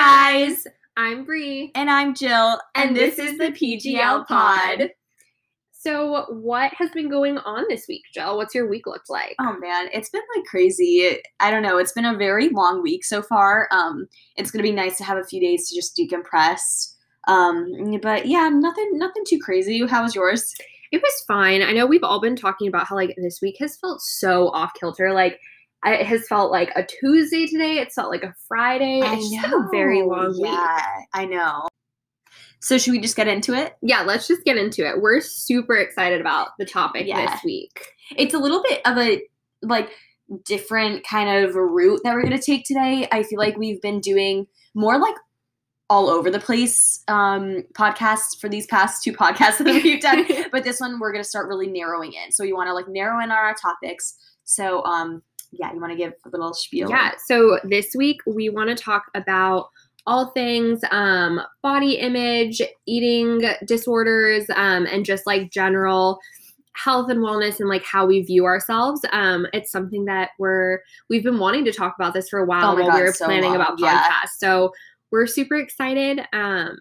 guys, I'm Bree, and I'm Jill, and, this, is the PGL Pod. So, what has been going on this week, Jill? What's your week looked like? Oh man, it's been like crazy. I don't know. It's been a very long week so far. Um, it's gonna be nice to have a few days to just decompress. Um, but yeah, nothing, nothing too crazy. How was yours? It was fine. I know we've all been talking about how like this week has felt so off kilter. Like I, it has felt like a Tuesday today. It's felt like a Friday. I It's just been a very long week. Yeah, I know. So should we just get into it? Yeah, let's just get into it. We're super excited about the topic Yeah. this week. It's a little bit of a like different kind of route that we're gonna take today. I feel like we've been doing more like all over the place um podcasts for these past two podcasts that we've done. but this one we're gonna start really narrowing in. So you wanna like narrow in on our topics. So um yeah, you wanna give a little spiel. Yeah, so this week we want to talk about all things um, body image, eating disorders, um, and just like general health and wellness and like how we view ourselves. Um, it's something that we're we've been wanting to talk about this for a while Oh while we were so planning long, about yeah. So we're super excited. Um,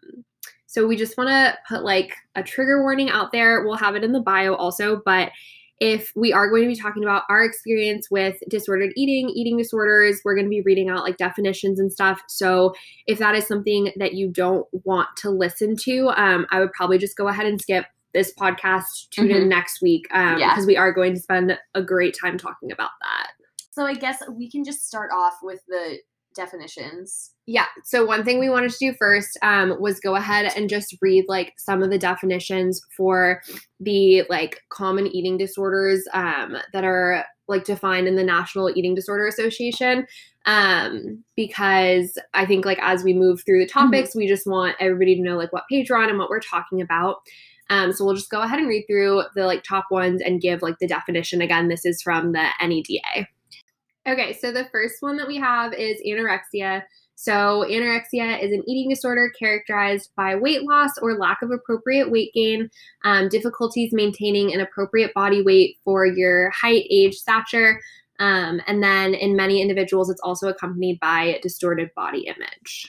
so we just want to put like a trigger warning out there. We'll have it in the bio also, but if we are going to be talking about our experience with disordered eating, eating disorders, we're going to be reading out like definitions and stuff. So if that is something that you don't want to listen to, um, I would probably just go ahead and skip this podcast, tune in Mhm. next week, um, Yeah. because we are going to spend a great time talking about that. So I guess we can just start off with the definitions. Yeah. So one thing we wanted to do first um, was go ahead and just read like some of the definitions for the like common eating disorders um, that are like defined in the National Eating Disorder Association. Um, because I think like as we move through the topics, we just want everybody to know like what page we're on and what we're talking about. Um, so we'll just go ahead and read through the like top ones and give like the definition. Again, this is from the NEDA. Okay, so the first one that we have is anorexia. So, anorexia is an eating disorder characterized by weight loss or lack of appropriate weight gain, um, difficulties maintaining an appropriate body weight for your height, age, stature. Um, and then in many individuals, it's also accompanied by distorted body image.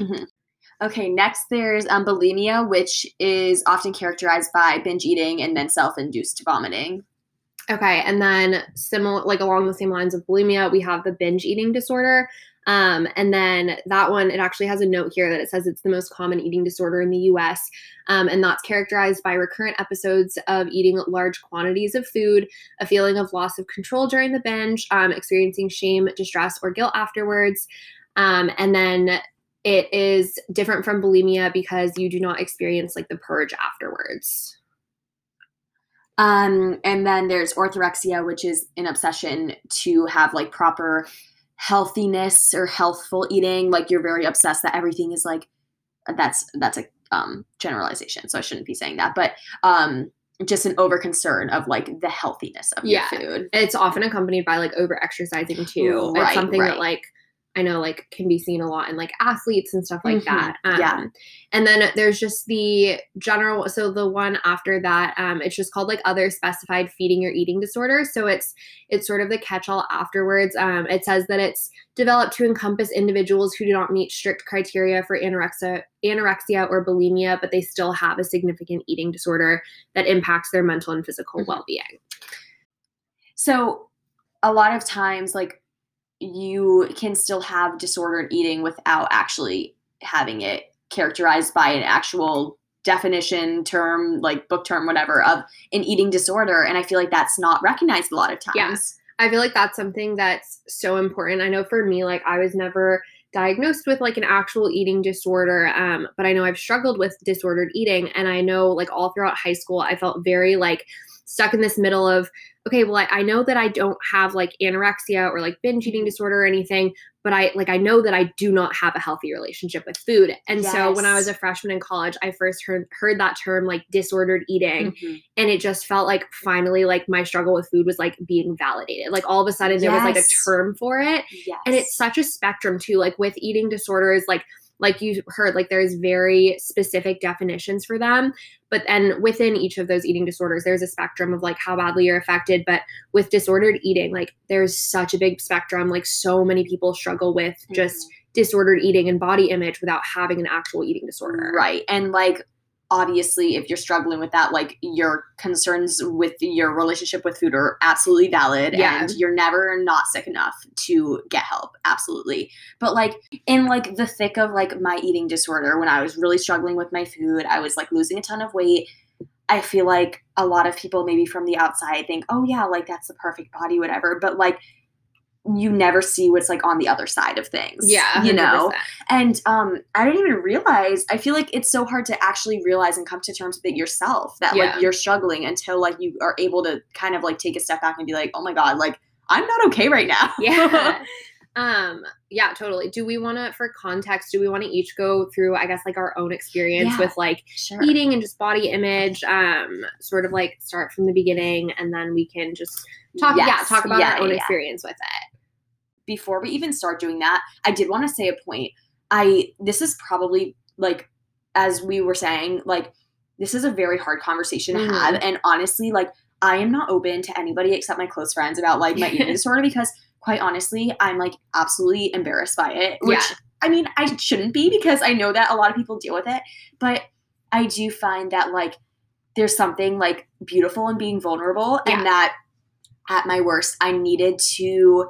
Okay, next there's um, bulimia, which is often characterized by binge eating and then self-induced vomiting. Okay, and then similar, like along the same lines of bulimia, we have the binge eating disorder. Um, and then that one, it actually has a note here that it says it's the most common eating disorder in the US. Um, and that's characterized by recurrent episodes of eating large quantities of food, a feeling of loss of control during the binge, um, experiencing shame, distress, or guilt afterwards. Um, and then it is different from bulimia because you do not experience like the purge afterwards. Um, and then there's orthorexia, which is an obsession to have like proper healthiness or healthful eating. Like you're very obsessed that everything is like that's that's a um, generalization, so I shouldn't be saying that, but um, just an over concern of like the healthiness of Yeah. your food. it's often accompanied by like over exercising too. Right, it's something right. that like I know like can be seen a lot in like athletes and stuff like Mhm, that. Um, yeah. And then there's just the general. So the one after that, um, it's just called like other specified feeding or eating disorder. So it's it's sort of the catch-all afterwards. Um, it says that it's developed to encompass individuals who do not meet strict criteria for anorexia, anorexia or bulimia, but they still have a significant eating disorder that impacts their mental and physical Mhm. well-being. So a lot of times, like you can still have disordered eating without actually having it characterized by an actual definition term like book term whatever of an eating disorder and i feel like that's not recognized a lot of times Yeah. I feel like that's something that's so important. I know for me, like I was never diagnosed with like an actual eating disorder, um, but I know I've struggled with disordered eating, and I know like all throughout high school, I felt very like stuck in this middle of okay, well, I, I know that I don't have like anorexia or like binge eating disorder or anything, but I like I know that I do not have a healthy relationship with food. And so when I was a freshman in college, I first heard heard that term like disordered eating Mhm. and it just felt like finally like my struggle with food was like being validated. Like all of a sudden there was like a term for it. Yes and it's such a spectrum too like with eating disorders like like you heard like there's very specific definitions for them but then within each of those eating disorders there's a spectrum of like how badly you're affected but with disordered eating like there's such a big spectrum like so many people struggle with just mm-hmm. disordered eating and body image without having an actual eating disorder. Right. And like obviously if you're struggling with that like your concerns with your relationship with food are absolutely valid Yeah. and you're never not sick enough to get help absolutely but like in like the thick of like my eating disorder when i was really struggling with my food i was like losing a ton of weight i feel like a lot of people maybe from the outside think oh yeah like that's the perfect body whatever but like you never see what's like on the other side of things Yeah. you know and um, I didn't even realize. I feel like it's so hard to actually realize and come to terms with it yourself that Yeah. like you're struggling until like you are able to kind of like take a step back and be like, oh my god, like I'm not okay right now. Yeah. um yeah totally do we want to for context do we want to each go through i guess like our own experience Yeah. with like sure. eating and just body image um sort of like start from the beginning and then we can just talk yeah talk about Yeah, our own yeah. experience with it Before we even start doing that, I did want to say a point. I this is probably like as we were saying, like this is a very hard conversation to Mhm. have, and honestly, like I am not open to anybody except my close friends about like my eating disorder because quite honestly, I'm like absolutely embarrassed by it. Which Yeah. I mean, I shouldn't be because I know that a lot of people deal with it, but I do find that like there's something like beautiful in being vulnerable Yeah. and that at my worst, I needed to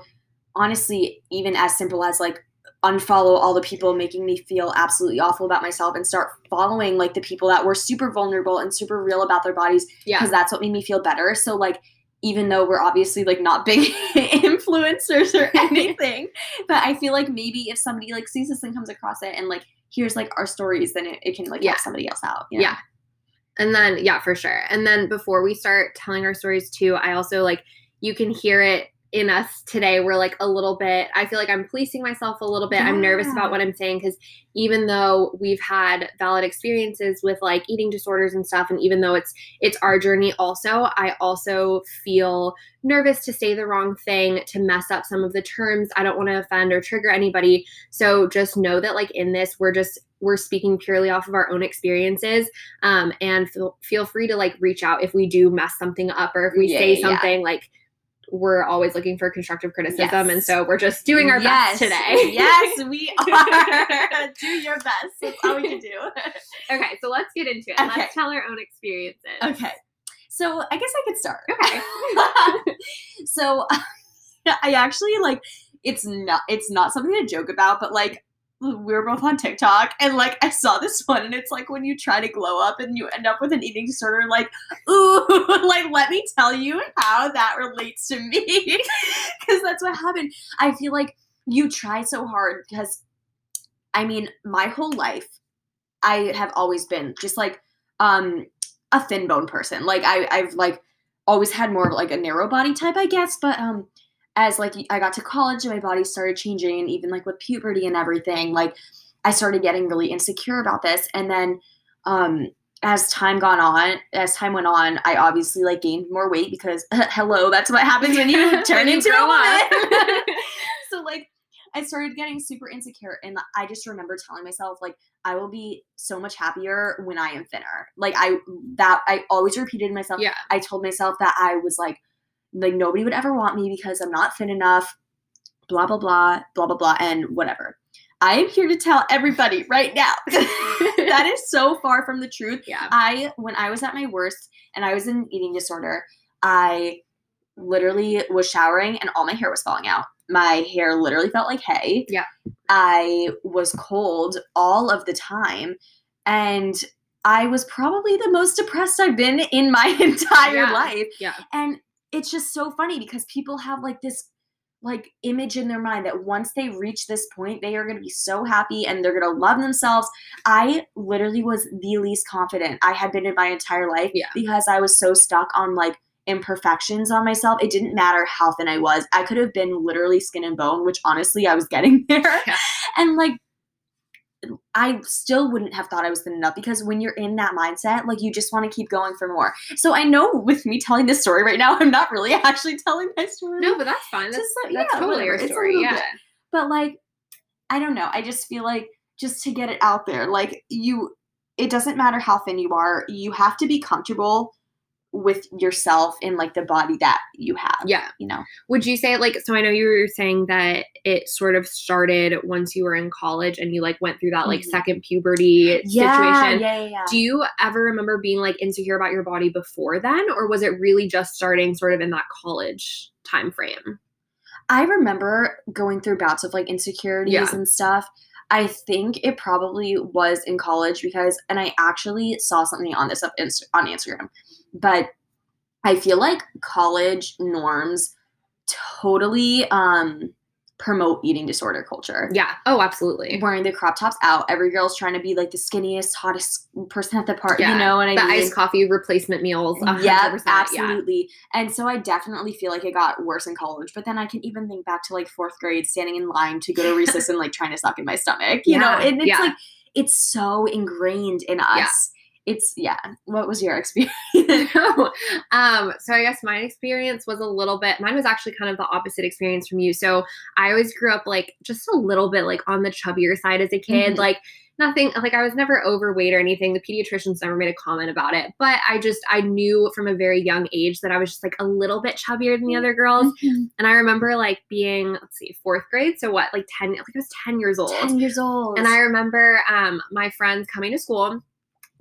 honestly, even as simple as like unfollow all the people making me feel absolutely awful about myself and start following like the people that were super vulnerable and super real about their bodies yeah because that's what made me feel better. So like even though we're obviously like not big influencers or anything, but I feel like maybe if somebody like sees this and comes across it and like here's like our stories, then it, it can like Yeah. help somebody else out. you know? Yeah. And then yeah, for sure. And then before we start telling our stories too, I also like you can hear it in us today. We're like a little bit I feel like I'm policing myself a little bit. I'm nervous about what I'm saying cuz even though we've had valid experiences with like eating disorders and stuff and even though it's it's our journey also, I also feel nervous to say the wrong thing, to mess up some of the terms. I don't want to offend or trigger anybody. So just know that like in this we're just we're speaking purely off of our own experiences um, and feel, feel free to like reach out if we do mess something up or if we Yeah, say yeah, yeah. something like we're always looking for constructive criticism and so we're just doing our Yes. best today yes, we are. do your best. That's all we can do. okay so let's get into it Okay. let's tell our own experiences Okay. So I guess I could start. Okay. so I actually like it's not it's not something to joke about, but like we were both on TikTok and like I saw this one and it's like when you try to glow up and you end up with an eating disorder, like, ooh, like let me tell you how that relates to me. Cause that's what happened. I feel like you try so hard because I mean, my whole life I have always been just like um a thin bone person. Like I I've like always had more of like a narrow body type, I guess, but um as like I got to college and my body started changing and even like with puberty and everything, like I started getting really insecure about this and then um as time gone on, as time went on, I obviously like gained more weight because hello, that's what happens when you When turn you into a woman. so like I started getting super insecure and I just remember telling myself like I will be so much happier when I am thinner. Like I that I always repeated myself. Yeah. I told myself that I was like like nobody would ever want me because I'm not thin enough. Blah blah blah blah blah blah and whatever. I am here to tell everybody right now that is so far from the truth. yeah I when I was at my worst and I was in an eating disorder, I literally was showering and all my hair was falling out. My hair literally felt like hay. Yeah. I was cold all of the time and I was probably the most depressed I've been in my entire Yeah. life. yeah And it's just so funny because people have like this like image in their mind that once they reach this point they are going to be so happy and they're going to love themselves. I literally was the least confident I had been in my entire life Yeah. because I was so stuck on like imperfections on myself. It didn't matter how thin I was. I could have been literally skin and bone, which honestly I was getting there. Yeah. And like I still wouldn't have thought I was thin enough because when you're in that mindset, like you just want to keep going for more. So I know with me telling this story right now, I'm not really actually telling my story. no but that's fine that's, like- that's yeah, totally your whatever. It's a story yeah bit. but like I don't know. I just feel like just to get it out there, like you it doesn't matter how thin you are, you have to be comfortable with yourself in like the body that you have. Yeah. You know. Would you say like so I know you were saying that it sort of started once you were in college and you like went through that like Mhm. second puberty Yeah, situation. yeah, yeah, yeah. Do you ever remember being like insecure about your body before then or was it really just starting sort of in that college time frame? I remember going through bouts of like insecurities Yeah. and stuff. I think it probably was in college because, and I actually saw something on this up Inst- on Instagram, but I feel like college norms totally um promote eating disorder culture. Yeah. Oh, absolutely. Wearing the crop tops out, every girl's trying to be like the skinniest, hottest person at the party. Yeah. You know what I The mean? iced coffee replacement meals. 100%, Yeah, Yeah. absolutely. And so I definitely feel like it got worse in college. But then I can even think back to like fourth grade, standing in line to go to recess and like trying to suck in my stomach. You know, and it's yeah. like it's so ingrained in us. It's yeah. What was your experience? um, so I guess my experience was a little bit mine was actually kind of the opposite experience from you. So I always grew up like just a little bit like on the chubbier side as a kid. Mhm. Like nothing like I was never overweight or anything. The pediatricians never made a comment about it. But I just I knew from a very young age that I was just like a little bit chubbier than the other girls. And I remember like being, let's see, fourth grade. So what, like 10, like I was 10 years old. Ten years old. And I remember um, my friends coming to school.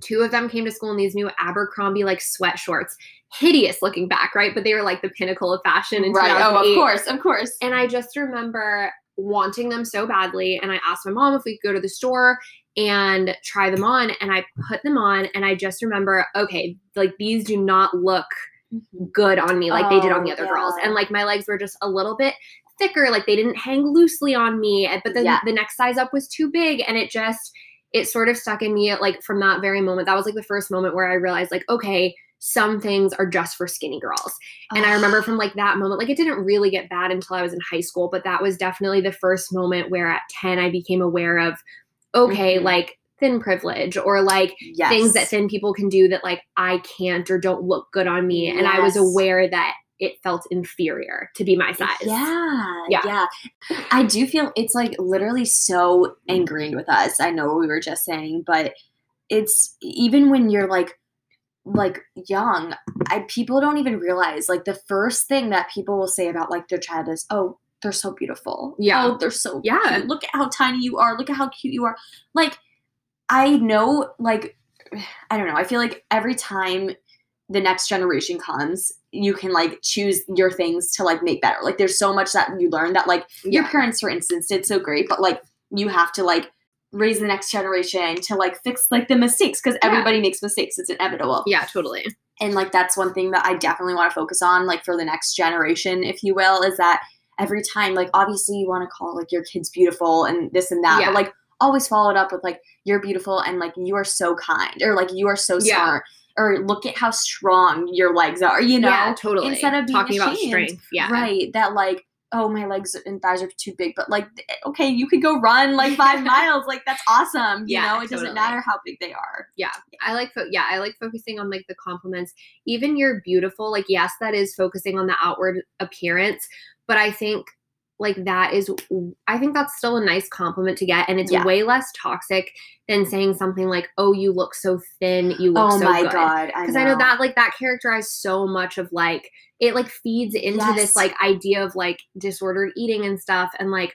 Two of them came to school in these new Abercrombie like sweat shorts. Hideous looking back, right? But they were like the pinnacle of fashion in right. Oh, of course, of course. And I just remember wanting them so badly. And I asked my mom if we could go to the store and try them on. And I put them on. And I just remember, okay, like these do not look mm-hmm. good on me like they did on the Oh, other girls. And like my legs were just a little bit thicker, like they didn't hang loosely on me. Eh, but then Yeah. the next size up was too big. And it just, it sort of stuck in me at like from that very moment. That was like the first moment where I realized, like, okay, some things are just for skinny girls. And I remember from like that moment, like it didn't really get bad until I was in high school, but that was definitely the first moment where at 10 I became aware of, okay, Mhm. like thin privilege or like yes. things that thin people can do that like I can't or don't look good on me. And I was aware that it felt inferior to be my size. Yeah, Yeah. yeah. I do feel it's like literally so ingrained with us. I know we were just saying, but it's even when you're like like young, I people don't even realize like the first thing that people will say about like their child is, "Oh, they're so beautiful. Yeah. Oh, they're so Yeah. cute. Look at how tiny you are. Look at how cute you are." Like I know like I don't know. I feel like every time the next generation comes, you can like choose your things to like make better. Like there's so much that you learn that like your parents, for instance, did so great, but like you have to like raise the next generation to like fix like the mistakes because Yeah. everybody makes mistakes. It's inevitable. Yeah, totally. And like that's one thing that I definitely want to focus on, like for the next generation, if you will, is that every time, like obviously you want to call like your kids beautiful and this and that, Yeah. but like always followed up with like you're beautiful and like you are so kind or like you are so Yeah. smart or look at how strong your legs are, you know? yeah, totally. instead of being talking about strength. Yeah. Right. That like, oh my legs and thighs are too big, but like eh, okay, you could go run like five miles. Like that's awesome. You Yeah, know, it doesn't matter how big they are. Yeah. I like fo- yeah, I like focusing on like the compliments. Even you're beautiful, like yes, that is focusing on the outward appearance, but I think like that is I think that's still a nice compliment to get and it's Yeah. way less toxic than saying something like, "Oh, you look so thin, you look oh so my good." god. Because I know that like that characterized so much of like it like feeds into Yes. this like idea of like disordered eating and stuff and like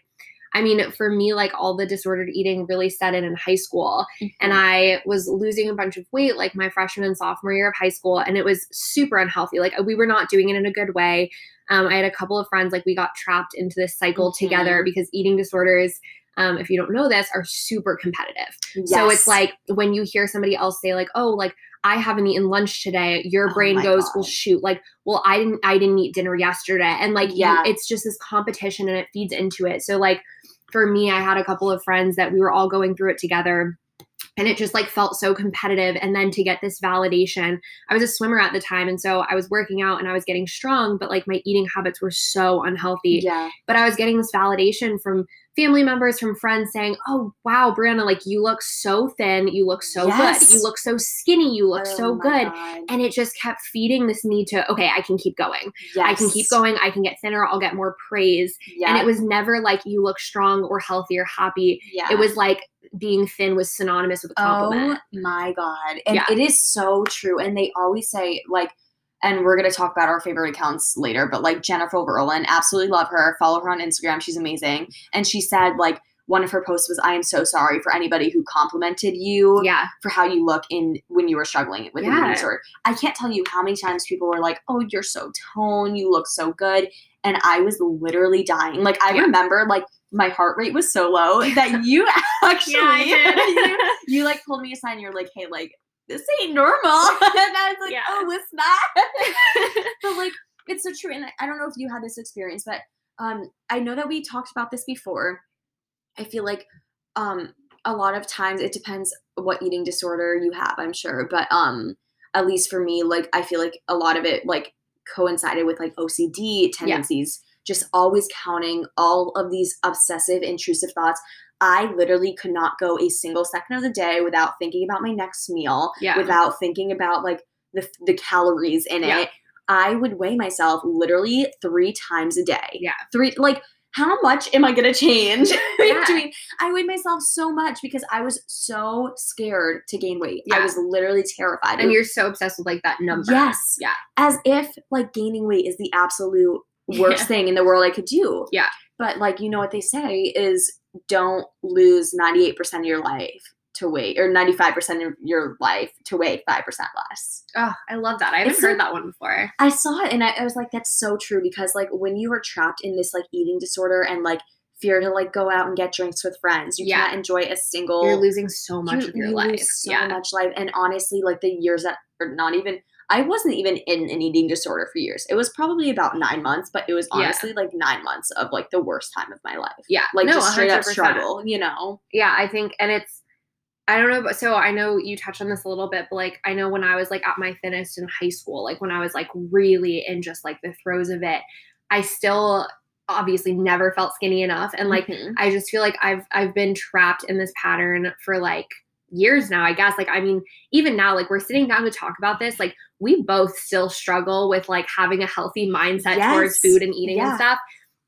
I mean, for me, like all the disordered eating really set in in high school and Mm-hmm. I was losing a bunch of weight like my freshman and sophomore year of high school, and it was super unhealthy. Like we were not doing it in a good way. Um, I had a couple of friends like we got trapped into this cycle Mhm. together because eating disorders. Um, if you don't know this, are super competitive. So it's like when you hear somebody else say like, "Oh, like I haven't eaten lunch today," your Oh brain goes, God. "Well, shoot, like, well, I didn't, I didn't eat dinner yesterday," and like, Yeah. you, it's just this competition and it feeds into it. So like, for me, I had a couple of friends that we were all going through it together. And it just like felt so competitive. And then to get this validation, I was a swimmer at the time. And so I was working out and I was getting strong, but like my eating habits were so unhealthy yeah. but I was getting this validation from family members, from friends saying, "Oh, wow, Brianna, like you look so thin, you look so Yes. good, you look so skinny, you look Oh so good." God. And it just kept feeding this need to, okay, I can keep going. I can keep going. I can get thinner. I'll get more praise. Yeah. And it was never like you look strong or healthy or happy. yeah. It was like being thin was synonymous with a compliment. Oh my god. And Yeah. it is so true. And they always say like and we're gonna talk about our favorite accounts later, but like Jennifer Verlin, absolutely love her. Follow her on Instagram. She's amazing. And she said like one of her posts was, I am so sorry for anybody who complimented you Yeah. for how you look in when you were struggling with an Yeah. eating disorder. I can't tell you how many times people were like, "Oh, you're so toned, you look so good," and I was literally dying. Like I Yeah. remember, like my heart rate was so low that you actually, you, you like pulled me aside and you're like, "Hey, like this ain't normal," and I was like, Yeah. "Oh, it's not." but like it's so true, and I, I don't know if you had this experience, but um, I know that we talked about this before. I feel like um a lot of times it depends what eating disorder you have, I'm sure, but um at least for me, like I feel like a lot of it like coincided with like OCD tendencies, just always counting all of these obsessive, intrusive thoughts. I literally could not go a single second of the day without thinking about my next meal, Yeah. without thinking about like the the calories in Yeah. it. I would weigh myself literally three times a day. Yeah. Three like how much am I gonna change Yeah. between I weighed myself so much because I was so scared to gain weight. I was literally terrified. and you're so obsessed with like that number. Yes. Yeah. as if like gaining weight is the absolute worst Yeah. thing in the world I could do. Yeah. But like you know what they say is don't lose 98% of your life to weight or 95% of your life to weigh 5% less. Oh, I love that. I haven't It's heard so- that one before. I saw it and I, I was like, that's so true because like when you are trapped in this like eating disorder and like fear to like go out and get drinks with friends, you Yeah. can't enjoy a single You're losing so much you- of your you life. lose so yeah. much life. And honestly, like the years that are not even I wasn't even in an eating disorder for years. It was probably about nine months, but it was Yeah. honestly like nine months of like the worst time of my life. Yeah. Like No, just straight up 100%. struggle, you know? yeah i think and it's i don't know but so i know you touched on this a little bit but like i know when i was like at my thinnest in high school like when i was like really in just like the throes of it i still obviously never felt skinny enough and like Mhm. i just feel like i've i've been trapped in this pattern for like years now i guess like i mean even now like we're sitting down to talk about this like we both still struggle with like having a healthy mindset towards food and eating Yeah. and stuff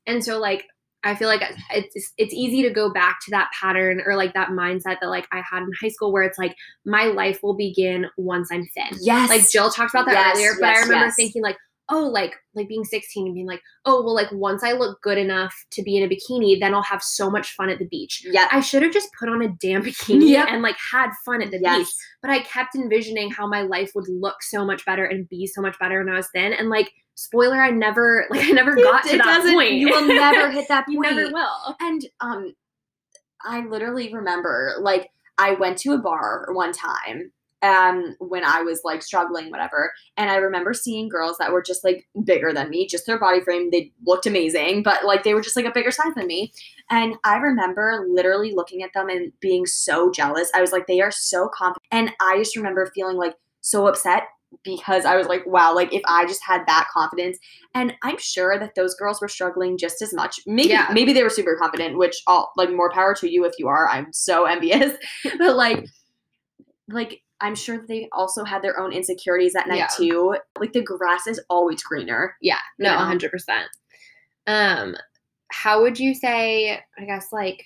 and so like I feel like it's it's easy to go back to that pattern or like that mindset that like I had in high school where it's like my life will begin once I'm thin. yes. Like Jill talked about that Yes, earlier, but I remember yes. thinking like, oh, like like being 16 and being like, oh, well, like once I look good enough to be in a bikini, then I'll have so much fun at the beach. yeah. I should have just put on a damn bikini Yep. and like had fun at the yes. beach. But I kept envisioning how my life would look so much better and be so much better when I was thin. And like, spoiler, I never like I never got It- to it that point. You will never hit that point. you never will. And um I literally remember like I went to a bar one time um when I was like struggling whatever and I remember seeing girls that were just like bigger than me just their body frame they looked amazing but like they were just like a bigger size than me and I remember literally looking at them and being so jealous I was like they are so confident and I just remember feeling like so upset because I was like wow like if I just had that confidence and I'm sure that those girls were struggling just as much. Maybe Yeah. maybe they were super confident, which all like more power to you if you are. I'm so envious. but like like I'm sure they also had their own insecurities at night Yeah. too. Like the grass is always greener. Yeah, no, hundred percent. Um, how would you say? I guess like,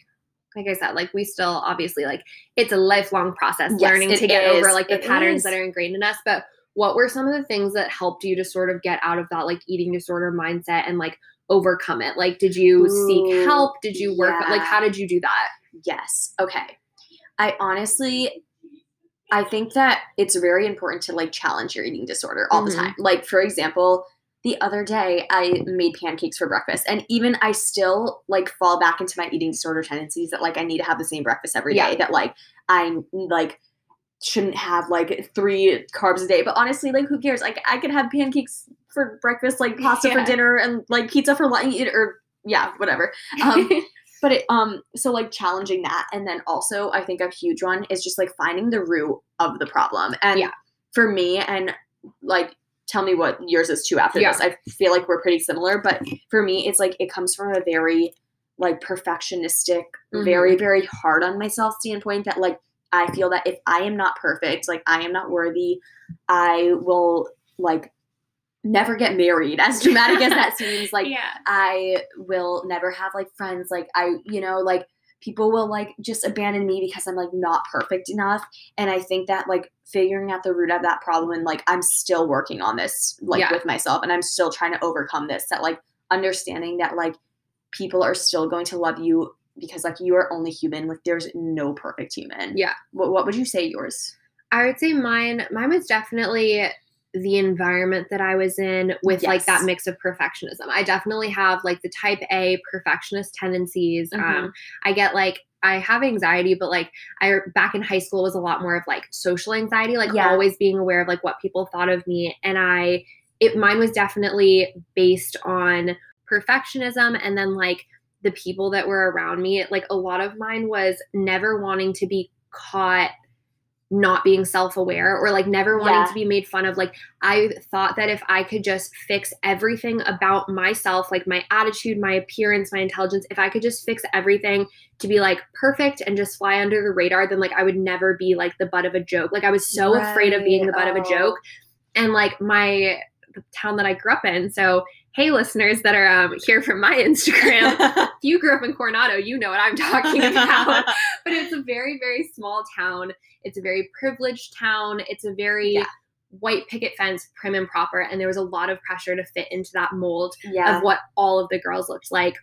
like I said, like we still obviously like it's a lifelong process Yes, learning to get over like the It patterns is. that are ingrained in us. But what were some of the things that helped you to sort of get out of that like eating disorder mindset and like overcome it? Like, did you seek help? Did you work? Like, how did you do that? Yes. Okay. I honestly I think that it's very important to like challenge your eating disorder all Mhm. the time. Like for example, the other day I made pancakes for breakfast and even I still like fall back into my eating disorder tendencies that like I need to have the same breakfast every day. Yeah. that like I like shouldn't have like three carbs a day. But honestly, like who cares? Like I could have pancakes for breakfast, like pasta for dinner and like pizza for lunch or yeah, whatever. Um, but it um so like challenging that and then also i think a huge one is just like finding the root of the problem and Yeah. for me and like tell me what yours is too after Yeah. this i feel like we're pretty similar but for me it's like it comes from a very like perfectionistic Mm-hmm. very very hard on myself standpoint that like i feel that if i am not perfect like i am not worthy i will like never get married as dramatic as that seems like yeah, I will never have like friends. Like I, you know, like people will like just abandon me because I'm like not perfect enough. And I think that like figuring out the root of that problem and like I'm still working on this like Yeah. with myself and I'm still trying to overcome this that like understanding that like people are still going to love you because like you are only human. Like there's no perfect human. Yeah. What what would you say yours? I would say mine mine was definitely the environment that I was in with like that mix of perfectionism. I definitely have like the type A perfectionist tendencies. Mhm. Um I get like I have anxiety, but like I back in high school was a lot more of like social anxiety, like Yeah. always being aware of like what people thought of me. And I it mine was definitely based on perfectionism and then like the people that were around me. Like a lot of mine was never wanting to be caught not being self-aware or like never wanting Yeah. to be made fun of. Like i thought that if i could just fix everything about myself like my attitude my appearance my intelligence if i could just fix everything to be like perfect and just fly under the radar then like i would never be like the butt of a joke. Like i was so afraid of being the butt of a joke. And like my the town that i grew up in so hey listeners that are um, here from my instagram. If you grew up in coronado you know what i'm talking about. But it's a very very small town. It's a very privileged town. It's a very Yeah. white picket fence prim and proper and there was a lot of pressure to fit into that mold yeah. of what all of the girls looked like.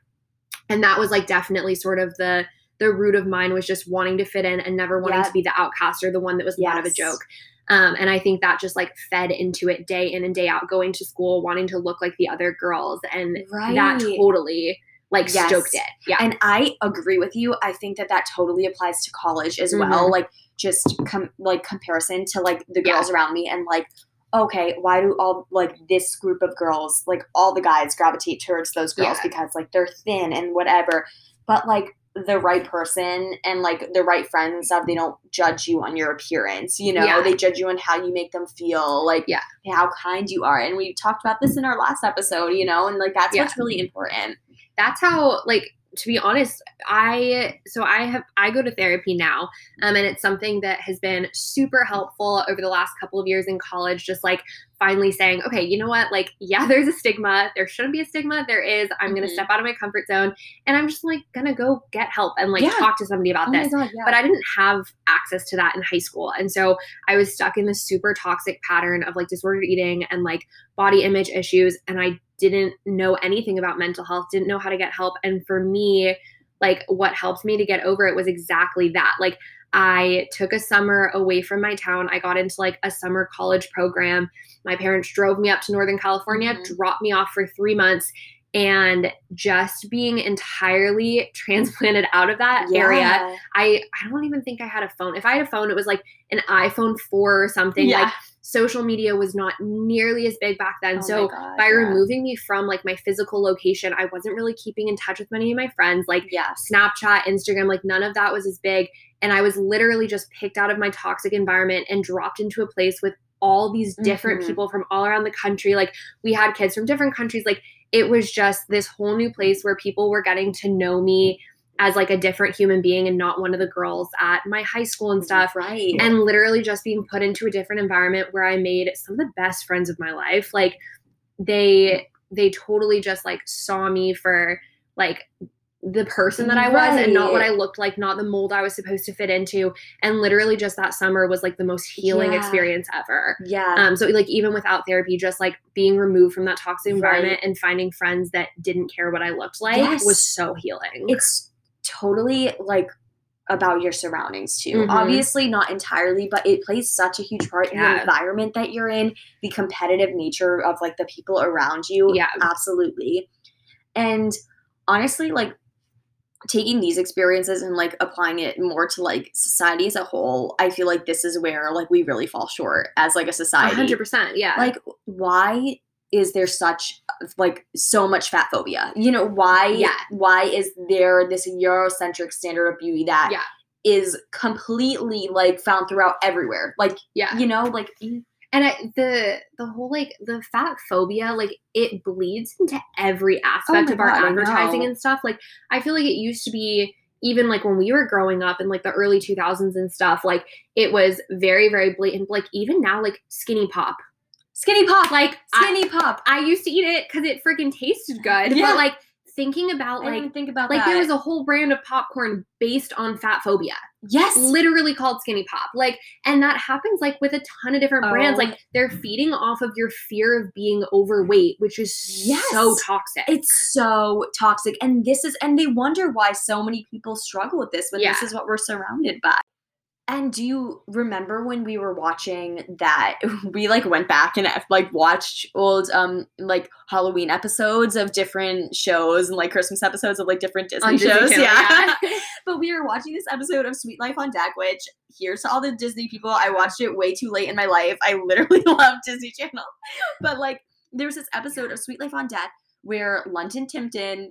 And that was like definitely sort of the the root of mine was just wanting to fit in and never wanting Yeah. to be the outcast or the one that was the butt of a joke um, and i think that just like fed into it day in and day out going to school wanting to look like the other girls and right. that totally like Yes. stoked it yeah And I agree with you. I think that that totally applies to college as Mm-hmm. well. Like just com- like comparison to like the Yeah. girls around me and like okay, why do all like this group of girls, like all the guys gravitate towards those girls Yeah. because like they're thin and whatever. But like the right person and like the right friends and stuff, they don't judge you on your appearance, you know, Yeah. they judge you on how you make them feel, like Yeah. how kind you are. And we talked about this in our last episode, you know, and like that's Yeah. what's really important. that's how like to be honest i so i have i go to therapy now um, and it's something that has been super helpful over the last couple of years in college just like finally saying okay you know what like yeah there's a stigma there shouldn't be a stigma there is i'm gonna Mhm. step out of my comfort zone and i'm just like gonna go get help and like Yeah. talk to somebody about Oh this god, yeah. but I didn't have access to that in high school. And so I was stuck in this super toxic pattern of like disordered eating and like body image issues. And I didn't know anything about mental health, didn't know how to get help. And for me, like what helped me to get over it was exactly that. Like I took a summer away from my town. I got into like a summer college program. My parents drove me up to Northern California, Mhm. dropped me off for three months. And just being entirely transplanted out of that area, I I don't even think I had a phone. If I had a phone, it was like an iPhone 4 or something. Yeah. Like social media was not nearly as big back then. Oh so God, by yeah. removing me from like my physical location, I wasn't really keeping in touch with many of my friends. Like yeah, Snapchat, Instagram, like none of that was as big. And I was literally just picked out of my toxic environment and dropped into a place with all these different Mhm. people from all around the country. Like we had kids from different countries. Like it was just this whole new place where people were getting to know me as like a different human being and not one of the girls at my high school and stuff right? and literally just being put into a different environment where I made some of the best friends of my life. Like they they totally just like saw me for like the person that I was and not what I looked like, not the mold I was supposed to fit into. And literally just that summer was like the most healing Yeah. experience ever. yeah, Um, so like even without therapy, just like being removed from that toxic Right. environment and finding friends that didn't care what I looked like Yes. was so healing. it's totally like about your surroundings too. Mhm. Obviously, not entirely, but it plays such a huge part in the environment that you're in, the competitive nature of like the people around you. Yeah. absolutely. And honestly, like taking these experiences and like applying it more to like society as a whole, I feel like this is where like we really fall short as like a society. hundred percent. Yeah. like why is there such like so much fat phobia you know why Yeah. why is there this eurocentric standard of beauty that Yeah. is completely like found throughout everywhere like yeah. you know like mm-hmm. and I, the the whole like the fat phobia like it bleeds into every oh aspect my of our God, advertising and stuff like i feel like it used to be even like when we were growing up in like the early 2000s and stuff like it was very very blatant like even now like skinny pop skinny pop like I, skinny pop I used to eat it because it freaking tasted good Yeah. but like thinking about I like think about like that. there was a whole brand of popcorn based on fat phobia yes, literally called skinny pop like and that happens like with a ton of different brands Oh. like they're feeding off of your fear of being overweight which is Yes. so toxic it's so toxic, and this is, and they wonder why so many people struggle with this when this is what we're surrounded by. And do you remember when we were watching that? We like went back and like watched old um like Halloween episodes of different shows and like Christmas episodes of like different Disney On Disney shows. Channel, yeah. but we were watching this episode of Suite Life on Deck, which here's to all the Disney people. I watched it way too late in my life. I literally love Disney Channel. But like there was this episode of Suite Life on Deck where London Tipton uh,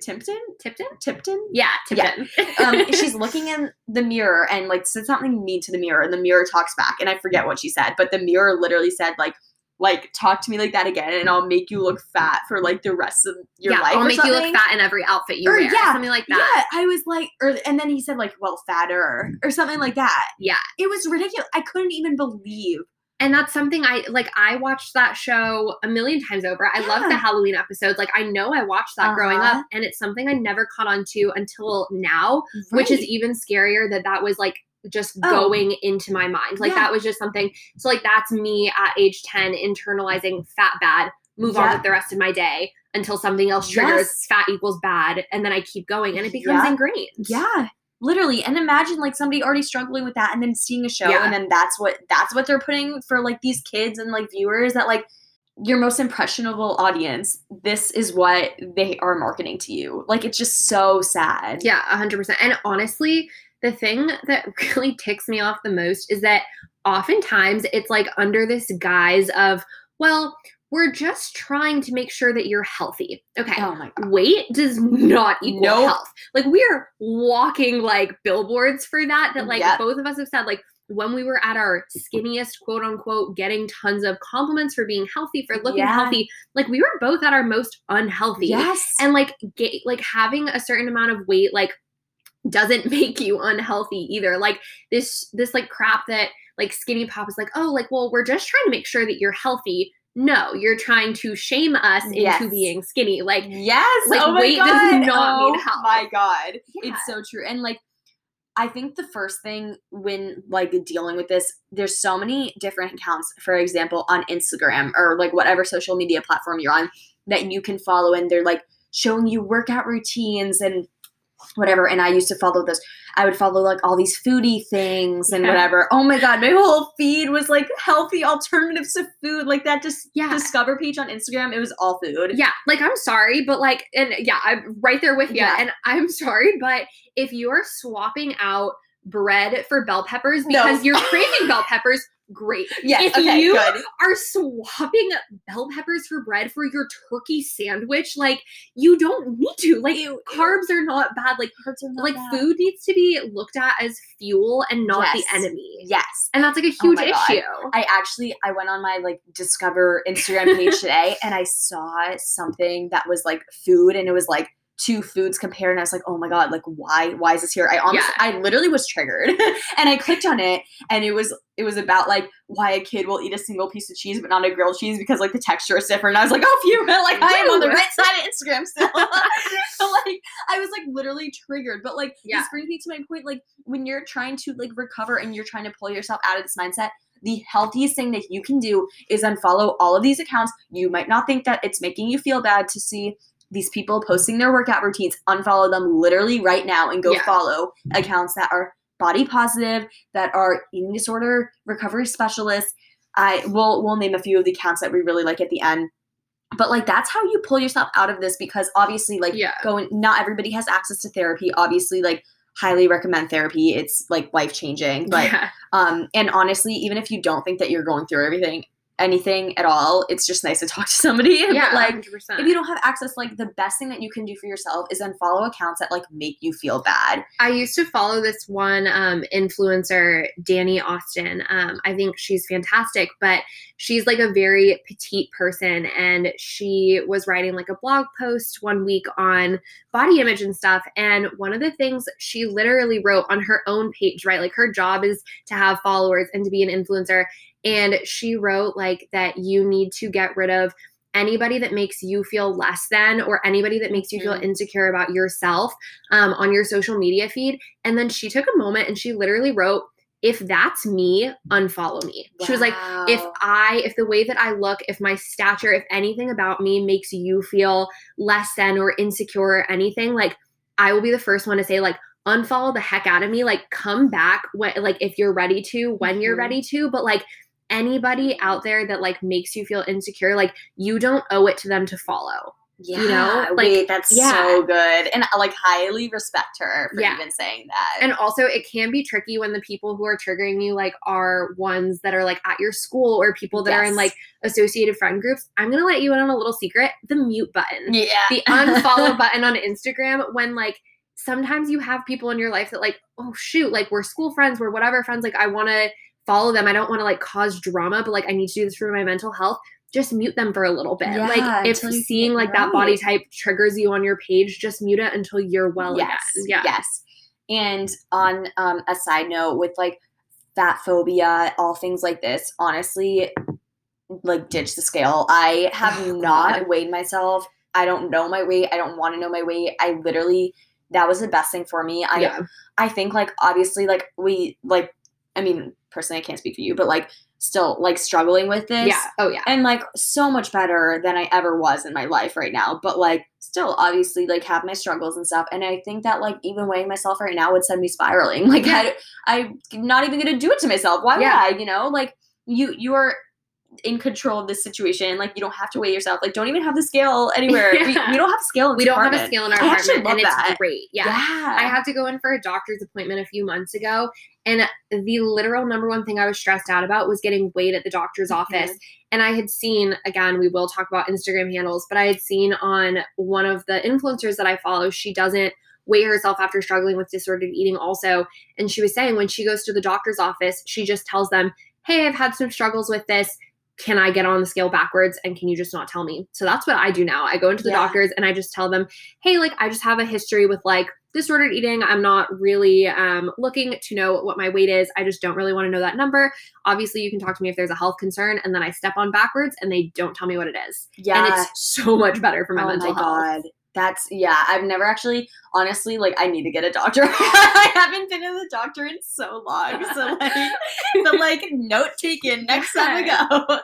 Tipton? tipton Tipton? yeah Yeah. tipton um, she's looking in the mirror and like said something mean to the mirror, and the mirror talks back, and I forget what she said, but the mirror literally said like, like talk to me like that again, and I'll make you look fat for like the rest of your yeah life. i'll make you look fat in every outfit you Or, wear yeah, something like that Yeah, I was like, or and then he said like, well, fatter or something like that. Yeah. it was ridiculous. I couldn't even believe. And that's something I like. I watched that show a million times over. I love the Halloween episodes. Like I know I watched that growing Uh-huh. up, and it's something I never caught on to until now, which is even scarier that that was like just Oh. going into my mind. Like Yeah. that was just something. So like that's me at age ten internalizing fat bad. Move on with the rest of my day until something else triggers Yes. fat equals bad, and then I keep going, and it becomes Yeah. ingrained. Yeah. Literally, and imagine like somebody already struggling with that, and then seeing a show, Yeah. and then that's what that's what they're putting for like these kids and like viewers that like your most impressionable audience. This is what they are marketing to you. Like it's just so sad. Yeah, a hundred percent. And honestly, the thing that really ticks me off the most is that oftentimes it's like under this guise of, well, we're just trying to make sure that you're healthy. Okay. Oh my god. Weight does not equal Nope. health. Like we are walking like billboards for that. That like Yep. both of us have said, like when we were at our skinniest, quote unquote, getting tons of compliments for being healthy, for looking Yeah. healthy, like we were both at our most unhealthy Yes. and like ga- like having a certain amount of weight like doesn't make you unhealthy either like this this like crap that like skinny pop is like oh like well we're just trying to make sure that you're healthy no you're trying to shame us into being skinny like yes. like, oh weight god. does not oh mean health. my god. Yeah. It's so true. And like I think the first thing when like dealing with this, there's so many different accounts, for example, on Instagram or like whatever social media platform you're on that you can follow and they're like showing you workout routines and whatever. And I used to follow those. I would follow like all these foodie things and Yeah. whatever. Oh my god, my whole feed was like healthy alternatives to food. Like that just Yeah. discover page on Instagram, it was all food. yeah like i'm sorry but like and yeah i'm right there with you Yeah. and i'm sorry but if you're swapping out bread for bell peppers No. because you're craving bell peppers great Yes, if okay, you good. are swapping bell peppers for bread for your turkey sandwich like you don't need to like carbs are not bad like carbs are like bad. food needs to be looked at as fuel and not Yes. the enemy Yes. and that's like a Oh huge God. issue I actually I went on my like discover Instagram page today and I saw something that was like food and it was like two foods compared and I was like, oh my god, like why why is this here? I almost Yeah. I literally was triggered and I clicked on it and it was it was about like why a kid will eat a single piece of cheese but not a grilled cheese because like the texture is different. And I was like, oh phew, like I am on the right side of Instagram still. so like I was like literally triggered. But like Yeah. this brings me to my point, like when you're trying to like recover and you're trying to pull yourself out of this mindset, the healthiest thing that you can do is unfollow all of these accounts. You might not think that it's making you feel bad to see these people posting their workout routines. Unfollow them literally right now and go Yeah. follow accounts that are body positive, that are eating disorder recovery specialists. I will we'll name a few of the accounts that we really like at the end. But like that's how you pull yourself out of this because obviously like Yeah. going not everybody has access to therapy. Obviously like highly recommend therapy. It's like life changing. But yeah. um, and honestly, even if you don't think that you're going through everything, anything at all, it's just nice to talk to somebody. yeah but like, 100%. if you don't have access, like the best thing that you can do for yourself is unfollow accounts that like make you feel bad. I used to follow this one um, influencer, Dani Austin. Um, I think she's fantastic, but she's like a very petite person. And she was writing like a blog post one week on body image and stuff. And one of the things she literally wrote on her own page, right? Like her job is to have followers and to be an influencer. And she wrote like that you need to get rid of anybody that makes you feel less than or anybody that makes you feel Mhm. insecure about yourself um, on your social media feed. And then she took a moment and she literally wrote, if that's me, unfollow me. She was like, if I, if the way that I look, if my stature, if anything about me makes you feel less than or insecure or anything, like I will be the first one to say, like, unfollow the heck out of me. Like, come back when, like, if you're ready to, when you're Mhm. ready to. But like, anybody out there that like makes you feel insecure, like, you don't owe it to them to follow. yeah, you know, like, wait, that's yeah. so good, and I like highly respect her for Yeah. even saying that. And also, it can be tricky when the people who are triggering you like are ones that are like at your school or people that are in like associated friend groups. I'm gonna let you in on a little secret: the mute button. yeah, the unfollow button on Instagram when like sometimes you have people in your life that like, oh shoot, like we're school friends, we're whatever friends, like I want to follow them. I don't want to like cause drama, but like I need to do this for my mental health. Just mute them for a little bit. Yeah, like if seeing like that body type triggers you on your page, just mute it until you're well yes, again. Yeah. yes. And on um, a side note, with like fat phobia, all things like this, honestly, like ditch the scale. I have Oh, not God. weighed myself. I don't know my weight. I don't want to know my weight. I literally that was the best thing for me. I yeah. I think like obviously like we like I mean personally I can't speak for you, but like still like struggling with this. Yeah. Oh yeah. And like so much better than I ever was in my life right now. But like still obviously like have my struggles and stuff. And I think that like even weighing myself right now would send me spiraling. Like. I I'm not even gonna do it to myself. Why Yeah. would I? You know, like you you are in control of this situation. Like you don't have to weigh yourself. Like don't even have the scale anywhere. We, Yeah. we don't have scale. In We don't have a scale in our I actually apartment, and love it's that. great. Yeah. I had to go in for a doctor's appointment a few months ago, and the literal number one thing I was stressed out about was getting weighed at the doctor's office. And I had seen, again, we will talk about Instagram handles, but I had seen on one of the influencers that I follow, she doesn't weigh herself after struggling with disordered eating, also. And she was saying when she goes to the doctor's office, she just tells them, Hey, I've had some struggles with this. Can I get on the scale backwards? And can you just not tell me? So that's what I do now. I go into the Yeah. doctors and I just tell them, Hey, like, I just have a history with like disordered eating. I'm not really um, looking to know what my weight is. I just don't really want to know that number. Obviously, you can talk to me if there's a health concern. And then I step on backwards and they don't tell me what it is. Yeah. And it's so much better for my oh mental my health. god. That's yeah, I've never actually honestly like I need to get a doctor. I haven't been to the doctor in so long. So like but like note taken next time we go.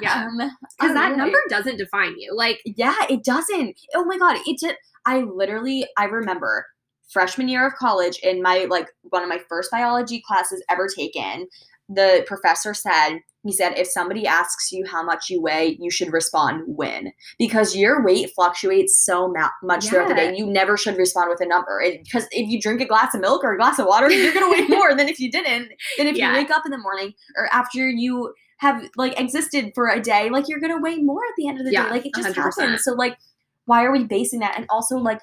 Yeah. Um, Because that alright. number doesn't define you. Like, Yeah, it doesn't. Oh my god, it did I literally I remember freshman year of college in my like one of my first biology classes ever taken, the professor said he said if somebody asks you how much you weigh, you should respond when because your weight fluctuates so ma- much throughout the day. You never should respond with a number because if you drink a glass of milk or a glass of water, you're gonna weigh more than if you didn't. Than if Yeah. you wake up in the morning or after you have like existed for a day, like you're gonna weigh more at the end of the Yeah, day. Like it just 100%. happens. So like, why are we basing that? And also like,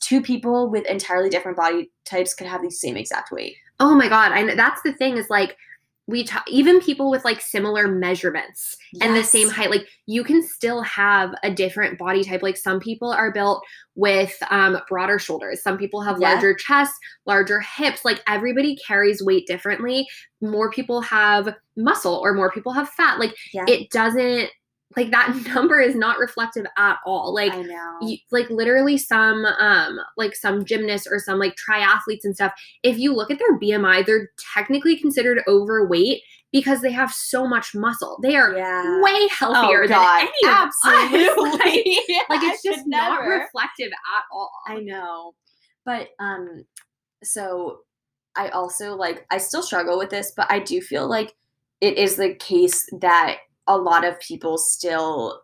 two people with entirely different body types could have the same exact weight. oh my God. And that's the thing is like, we ta- even people with like similar measurements and the same height like you can still have a different body type like some people are built with um broader shoulders some people have Yeah. larger chests larger hips like everybody carries weight differently. More people have muscle or more people have fat like Yeah, it doesn't like that number is not reflective at all like I know. you, like literally some um like some gymnasts or some like triathletes and stuff if you look at their bmi they're technically considered overweight because they have so much muscle they are yeah. way healthier oh than any of us. absolutely. like, like it's just not never. reflective at all I know. But um so I also like I still struggle with this, but I do feel like it is the case that a lot of people still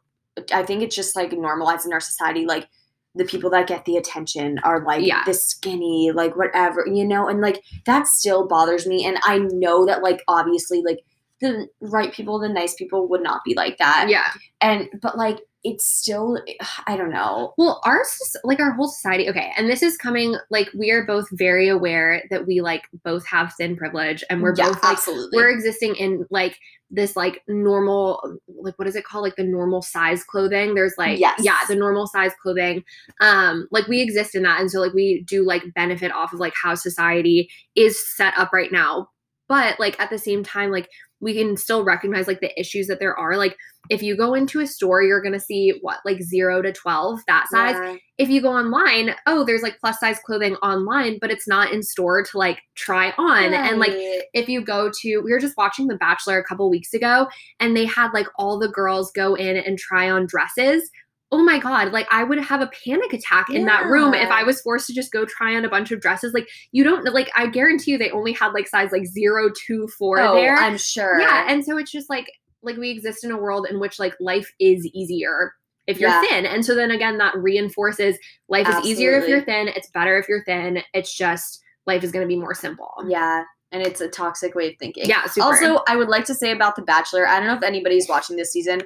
I think it's just like normalized in our society like the people that get the attention are like Yeah. the skinny like whatever you know and like that still bothers me and I know that like obviously like the right people the nice people would not be like that yeah and but like it's still I don't know. Well, our soc- like our whole society, okay, and this is coming like we are both very aware that we like both have thin privilege and we're Yeah, both like absolutely. we're existing in like this like normal like what is it called? Like the normal size clothing. There's like Yes. yeah the normal size clothing. Um like we exist in that and so like we do like benefit off of like how society is set up right now. But like at the same time like we can still recognize like the issues that there are. Like if you go into a store, you're gonna see what like zero to twelve that size. Yeah. If you go online, oh, there's like plus size clothing online, but it's not in store to like try on. And like if you go to we were just watching the bachelor a couple weeks ago and they had like all the girls go in and try on dresses oh my god like i would have a panic attack in that room if i was forced to just go try on a bunch of dresses like you don't like i guarantee you they only had like size like zero two four oh, there I'm sure. yeah and so it's just like like we exist in a world in which like life is easier if you're Yeah. thin and so then again that reinforces life is easier if you're thin it's better if you're thin it's just life is going to be more simple yeah, and it's a toxic way of thinking. yeah super. Also, I would like to say about The Bachelor, I don't know if anybody's watching this season.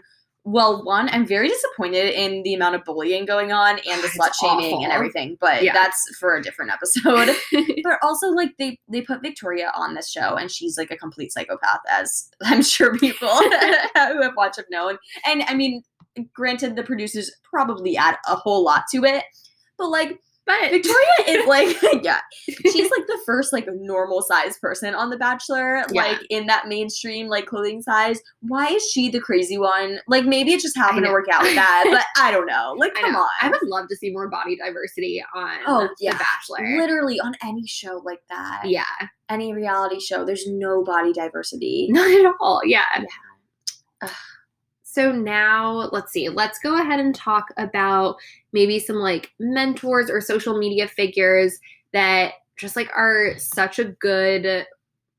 Well, one, I'm very disappointed in the amount of bullying going on and the slut shaming and everything, but Yeah. that's for a different episode. but also, like they they put Victoria on this show, and she's like a complete psychopath, as I'm sure people who have watched have known. And I mean, granted, the producers probably add a whole lot to it, but like but Victoria is like, yeah, she's like the first like normal size person on The Bachelor, Yeah. like in that mainstream like clothing size. Why is she the crazy one? Like maybe it just happened to work out with that, but I don't know. Like, I come know. on. I would love to see more body diversity on Oh, yeah. The Bachelor. Literally on any show like that, Yeah, any reality show, there's no body diversity. not at all. Yeah. Yeah. So now let's see. Let's go ahead and talk about maybe some like mentors or social media figures that just like are such a good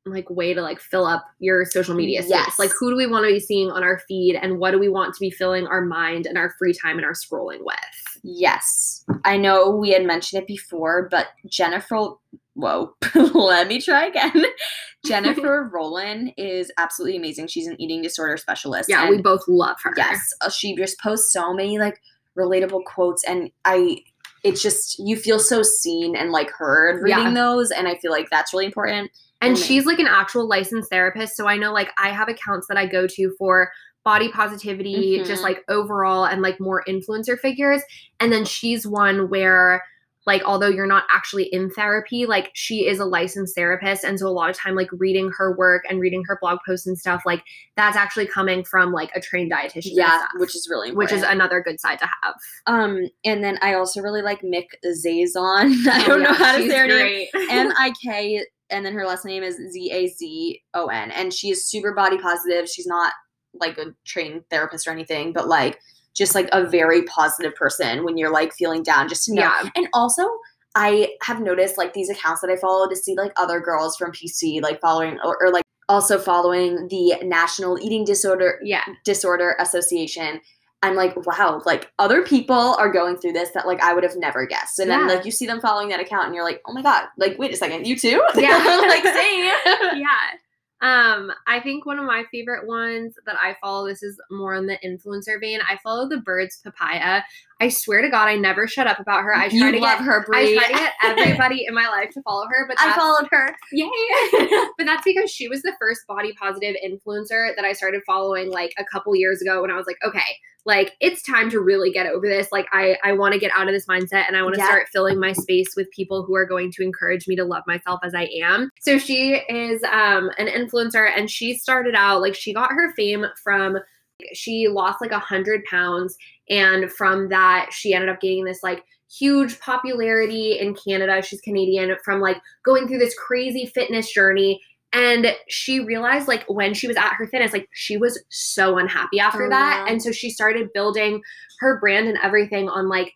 like way to like fill up your social media space. Yes. Like who do we want to be seeing on our feed and what do we want to be filling our mind and our free time and our scrolling with? Yes, I know we had mentioned it before, but Jennifer, whoa, let me try again. Jennifer Rollin is absolutely amazing. She's an eating disorder specialist. Yeah, we both love her. yes, uh, she just posts so many like relatable quotes, and I, it's just you feel so seen and like heard reading Yeah. those, and I feel like that's really important. And she's like an actual licensed therapist. So I know like I have accounts that I go to for body positivity, just Mhm. like overall and like more influencer figures. And then she's one where like although you're not actually in therapy, like she is a licensed therapist. And so a lot of time like reading her work and reading her blog posts and stuff, like that's actually coming from like a trained dietitian. Yeah, stuff, which is really which is another good side to have. um, and then I also really like Mik Zazon. I Oh, don't know yeah, how to say her name. M I K, and then her last name is Z A Z O N. And she is super body positive. She's not like a trained therapist or anything, but like just like a very positive person when you're like feeling down, just to know. yeah. And also, I have noticed like these accounts that I follow to see like other girls from PC like following or, or like also following the National Eating Disorder Yeah. Disorder Association. I'm like, wow, like other people are going through this that like I would have never guessed. And then like you see them following that account and you're like, oh my god, like wait a second, you too? Yeah. like same. yeah. Um, I think one of my favorite ones that I follow, this is more in the influencer vein. I follow the birds papaya. I swear to God, I never shut up about her. I try you to love get her, I Brie. try to get everybody in my life to follow her, but I followed her. yay! but that's because she was the first body positive influencer that I started following like a couple years ago when I was like, okay, like it's time to really get over this. Like I I want to get out of this mindset and I want to Yeah. start filling my space with people who are going to encourage me to love myself as I am. So she is um an influencer and she started out like she got her fame from she lost like a hundred pounds and from that she ended up gaining this like huge popularity in Canada. She's Canadian from like going through this crazy fitness journey. And she realized, like, when she was at her thinnest, like, she was so unhappy after Oh, that. yeah. And so she started building her brand and everything on, like,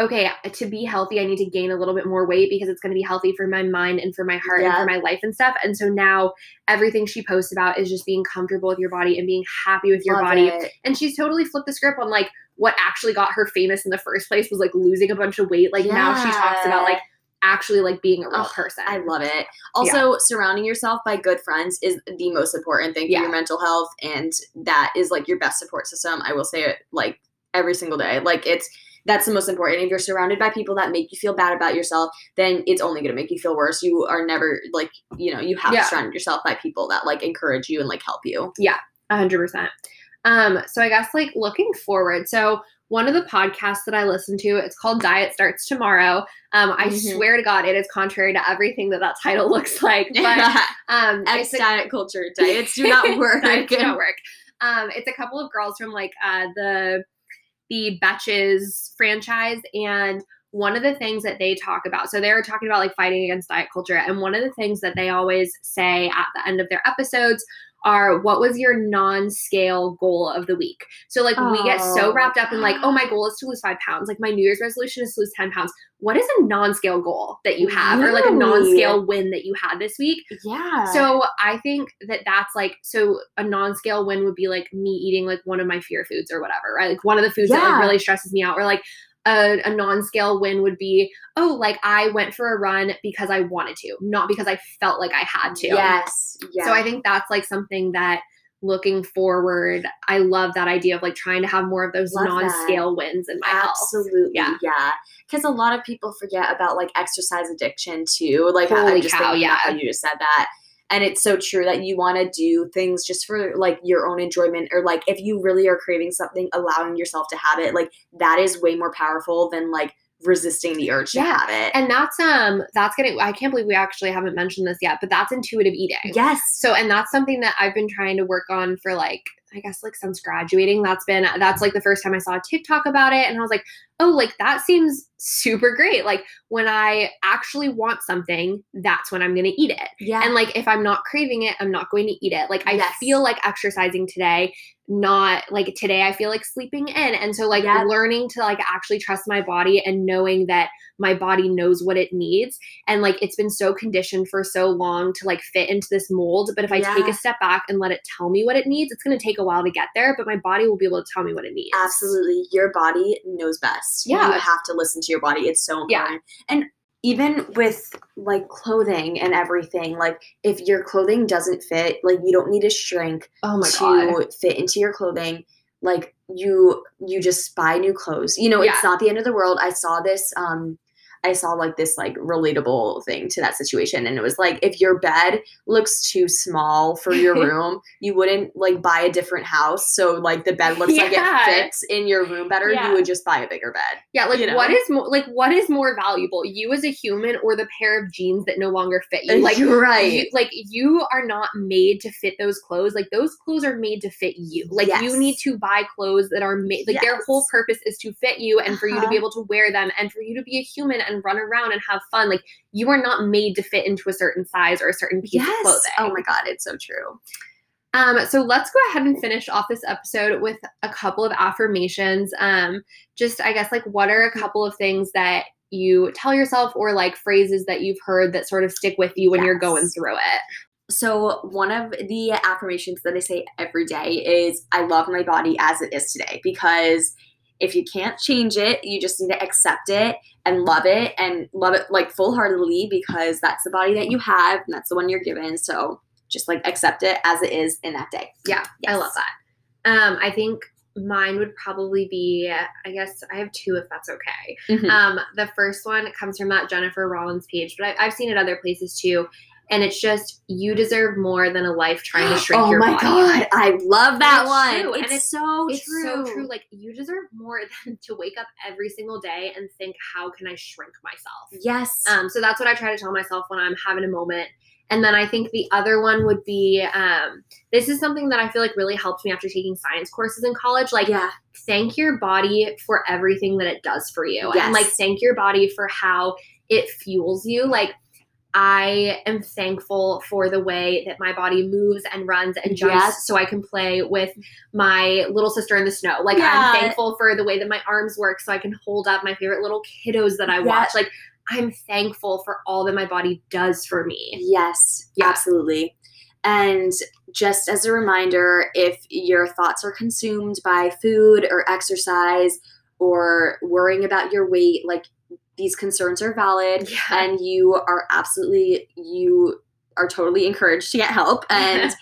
okay, to be healthy, I need to gain a little bit more weight because it's going to be healthy for my mind and for my heart Yeah. and for my life and stuff. And so now everything she posts about is just being comfortable with your body and being happy with your Love body it. and she's totally flipped the script on like what actually got her famous in the first place was like losing a bunch of weight like now she talks about like actually like being a real Ugh, person I love it. Also, surrounding yourself by good friends is the most important thing for Yeah. your mental health, and that is like your best support system. I will say it like every single day. Like it's that's the most important. If you're surrounded by people that make you feel bad about yourself, then it's only going to make you feel worse. You are never like you know you have Yeah. to surround yourself by people that like encourage you and like help you. Yeah. A hundred percent. Um, so I guess like looking forward, so one of the podcasts that I listen to, it's called Diet Starts Tomorrow. Um, I Mhm. swear to God, it is contrary to everything that that title looks like. But um, Ex diet culture. Diets do not work. Diets do not work. Um, it's a couple of girls from like uh, the the Betches franchise, and one of the things that they talk about. So they're talking about like fighting against diet culture, and one of the things that they always say at the end of their episodes are what was your non-scale goal of the week so like we get so Oh. wrapped up in like oh my goal is to lose five pounds like my new year's resolution is to lose 10 pounds what is a non-scale goal that you have or like a non-scale win that you had this week Yeah. so I think that that's like so a non-scale win would be like me eating like one of my fear foods or whatever, right? Like one of the foods that like really stresses me out, or like a, a non-scale win would be oh like I went for a run because I wanted to, not because I felt like I had to. Yes. Yeah. So I think that's like something that looking forward, I love that idea of like trying to have more of those Love non-scale wins in my health. Absolutely. Yeah. Yeah. Because a lot of people forget about like exercise addiction too. Like I- Holy I'm just cow, yeah. how you just said that. And it's so true that you want to do things just for like your own enjoyment or like if you really are craving something, allowing yourself to have it, like that is way more powerful than like resisting the urge to have it. And that's um that's getting I can't believe we actually haven't mentioned this yet, but that's intuitive eating. yes. So, and that's something that I've been trying to work on for like, I guess, like since graduating. That's been, that's like the first time I saw a TikTok about it. And I was like, oh, like that seems super great. Like when I actually want something, that's when I'm going to eat it. Yeah. And like if I'm not craving it, I'm not going to eat it. Like I Yes. feel like exercising today, not like today I feel like sleeping in. And so like Yeah. learning to like actually trust my body and knowing that my body knows what it needs. And like it's been so conditioned for so long to like fit into this mold. But if I take a step back and let it tell me what it needs, it's gonna take a while to get there, but my body will be able to tell me what it needs. Absolutely. Your body knows best. Yeah. You have to listen to your body. It's so important. Yeah. And even with like clothing and everything, like if your clothing doesn't fit, like you don't need to shrink Oh my to god. fit into your clothing. Like you you just buy new clothes. You know, Yeah. it's not the end of the world. I saw this um I saw like this like relatable thing to that situation and it was like if your bed looks too small for your room, you wouldn't like buy a different house so like the bed looks like it fits in your room better, Yeah. you would just buy a bigger bed. Yeah, like you know? what is more like what is more valuable, you as a human or the pair of jeans that no longer fit you? Like you're right. you, like you are not made to fit those clothes. Like those clothes are made to fit you. Like Yes. you need to buy clothes that are made like their whole purpose is to fit you and for you to Uh-huh. be able to wear them and for you to be a human and run around and have fun. Like you are not made to fit into a certain size or a certain piece of clothing. Oh my god, it's so true. Um, so let's go ahead and finish off this episode with a couple of affirmations. Um, just I guess like what are a couple of things that you tell yourself or like phrases that you've heard that sort of stick with you when you're going through it. So, one of the affirmations that I say every day is I love my body as it is today because if you can't change it, you just need to accept it and love it and love it like full heartedly because that's the body that you have and that's the one you're given. So, just like accept it as it is in that day. Yeah, I love that. Um, I think mine would probably be, I guess I have two if that's okay. Mhm. Um, the first one comes from that Jennifer Rollin's page, but I, I've seen it other places too. And it's just you deserve more than a life trying to shrink oh your my god, I love that one. true, and It's, it's- so it's true. so true. Like you deserve more than to wake up every single day and think, how can I shrink myself? yes. Um, so that's what I try to tell myself when I'm having a moment. And then I think the other one would be um, this is something that I feel like really helped me after taking science courses in college. Like, yeah. thank your body for everything that it does for you. Yes. And like, thank your body for how it fuels you. Like, I am thankful for the way that my body moves and runs and jumps Yes. so I can play with my little sister in the snow. Like Yeah. I'm thankful for the way that my arms work so I can hold up my favorite little kiddos that I watch. Like I'm thankful for all that my body does for me. Yes, Yeah. absolutely. And just as a reminder, if your thoughts are consumed by food or exercise or worrying about your weight, like these concerns are valid Yeah. and you are absolutely, you are totally encouraged to get help. And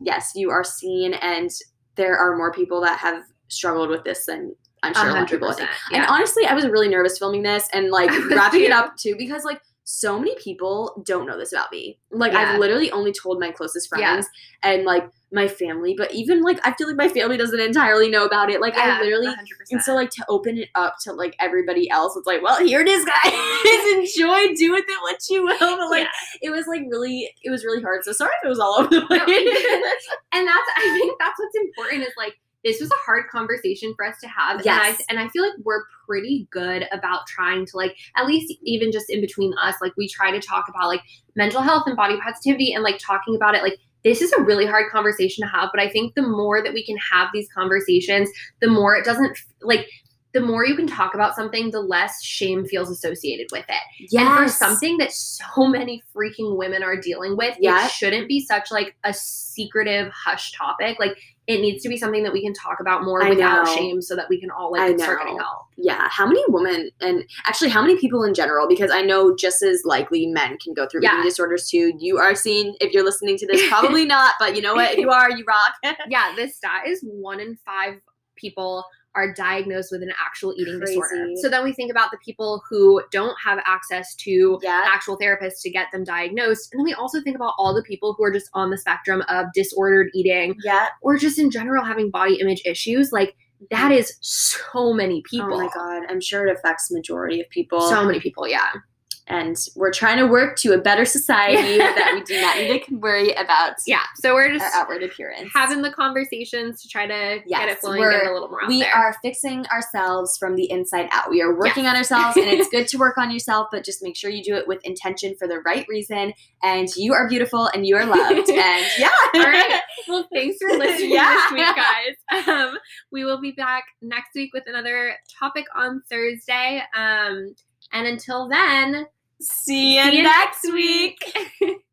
yes, you are seen, and there are more people that have struggled with this than I'm sure a lot of people. percent. And honestly, I was really nervous filming this and like wrapping it up too because like so many people don't know this about me. Like Yeah. I've literally only told my closest Yeah. friends and like my family, but even like I feel like my family doesn't entirely know about it. Like I literally 100%. and so like to open it up to like everybody else, it's like, well, here it is, guys. Enjoy, do with it what you will. But like it was like really it was really hard. So sorry if it was all over the place. and that's I think that's what's important is like this was a hard conversation for us to have. Yes. And I and I feel like we're pretty good about trying to like at least even just in between us, like we try to talk about like mental health and body positivity and like talking about it like this is a really hard conversation to have, but I think the more that we can have these conversations, the more it doesn't like the more you can talk about something, the less shame feels associated with it. yes. And for something that so many freaking women are dealing with, Yeah. it shouldn't be such like a secretive hush topic. Like it needs to be something that we can talk about more I without know. shame so that we can all like start getting help. yeah, how many women and actually how many people in general, because I know just as likely men can go through Yeah. eating disorders too. You are seen if you're listening to this, probably not, but you know what? If you are, you rock. Yeah, this stat is one in five people are diagnosed with an actual eating disorder. So then we think about the people who don't have access to yeah. actual therapists to get them diagnosed. And then we also think about all the people who are just on the spectrum of disordered eating Yeah. or just in general having body image issues. Like that is so many people. Oh my god, I'm sure it affects majority of people. So many people, yeah. And we're trying to work to a better society that we do not need to worry about Yeah. So we're just outward appearance. having the conversations to try to get it flowing, a little more we are fixing ourselves from the inside out. We are working on ourselves, and it's good to work on yourself, but just make sure you do it with intention for the right reason. And you are beautiful and you are loved. and yeah. All right. Well, thanks for listening Yeah. this week, guys. Um, we will be back next week with another topic on Thursday. Um, and until then, See See you you next week.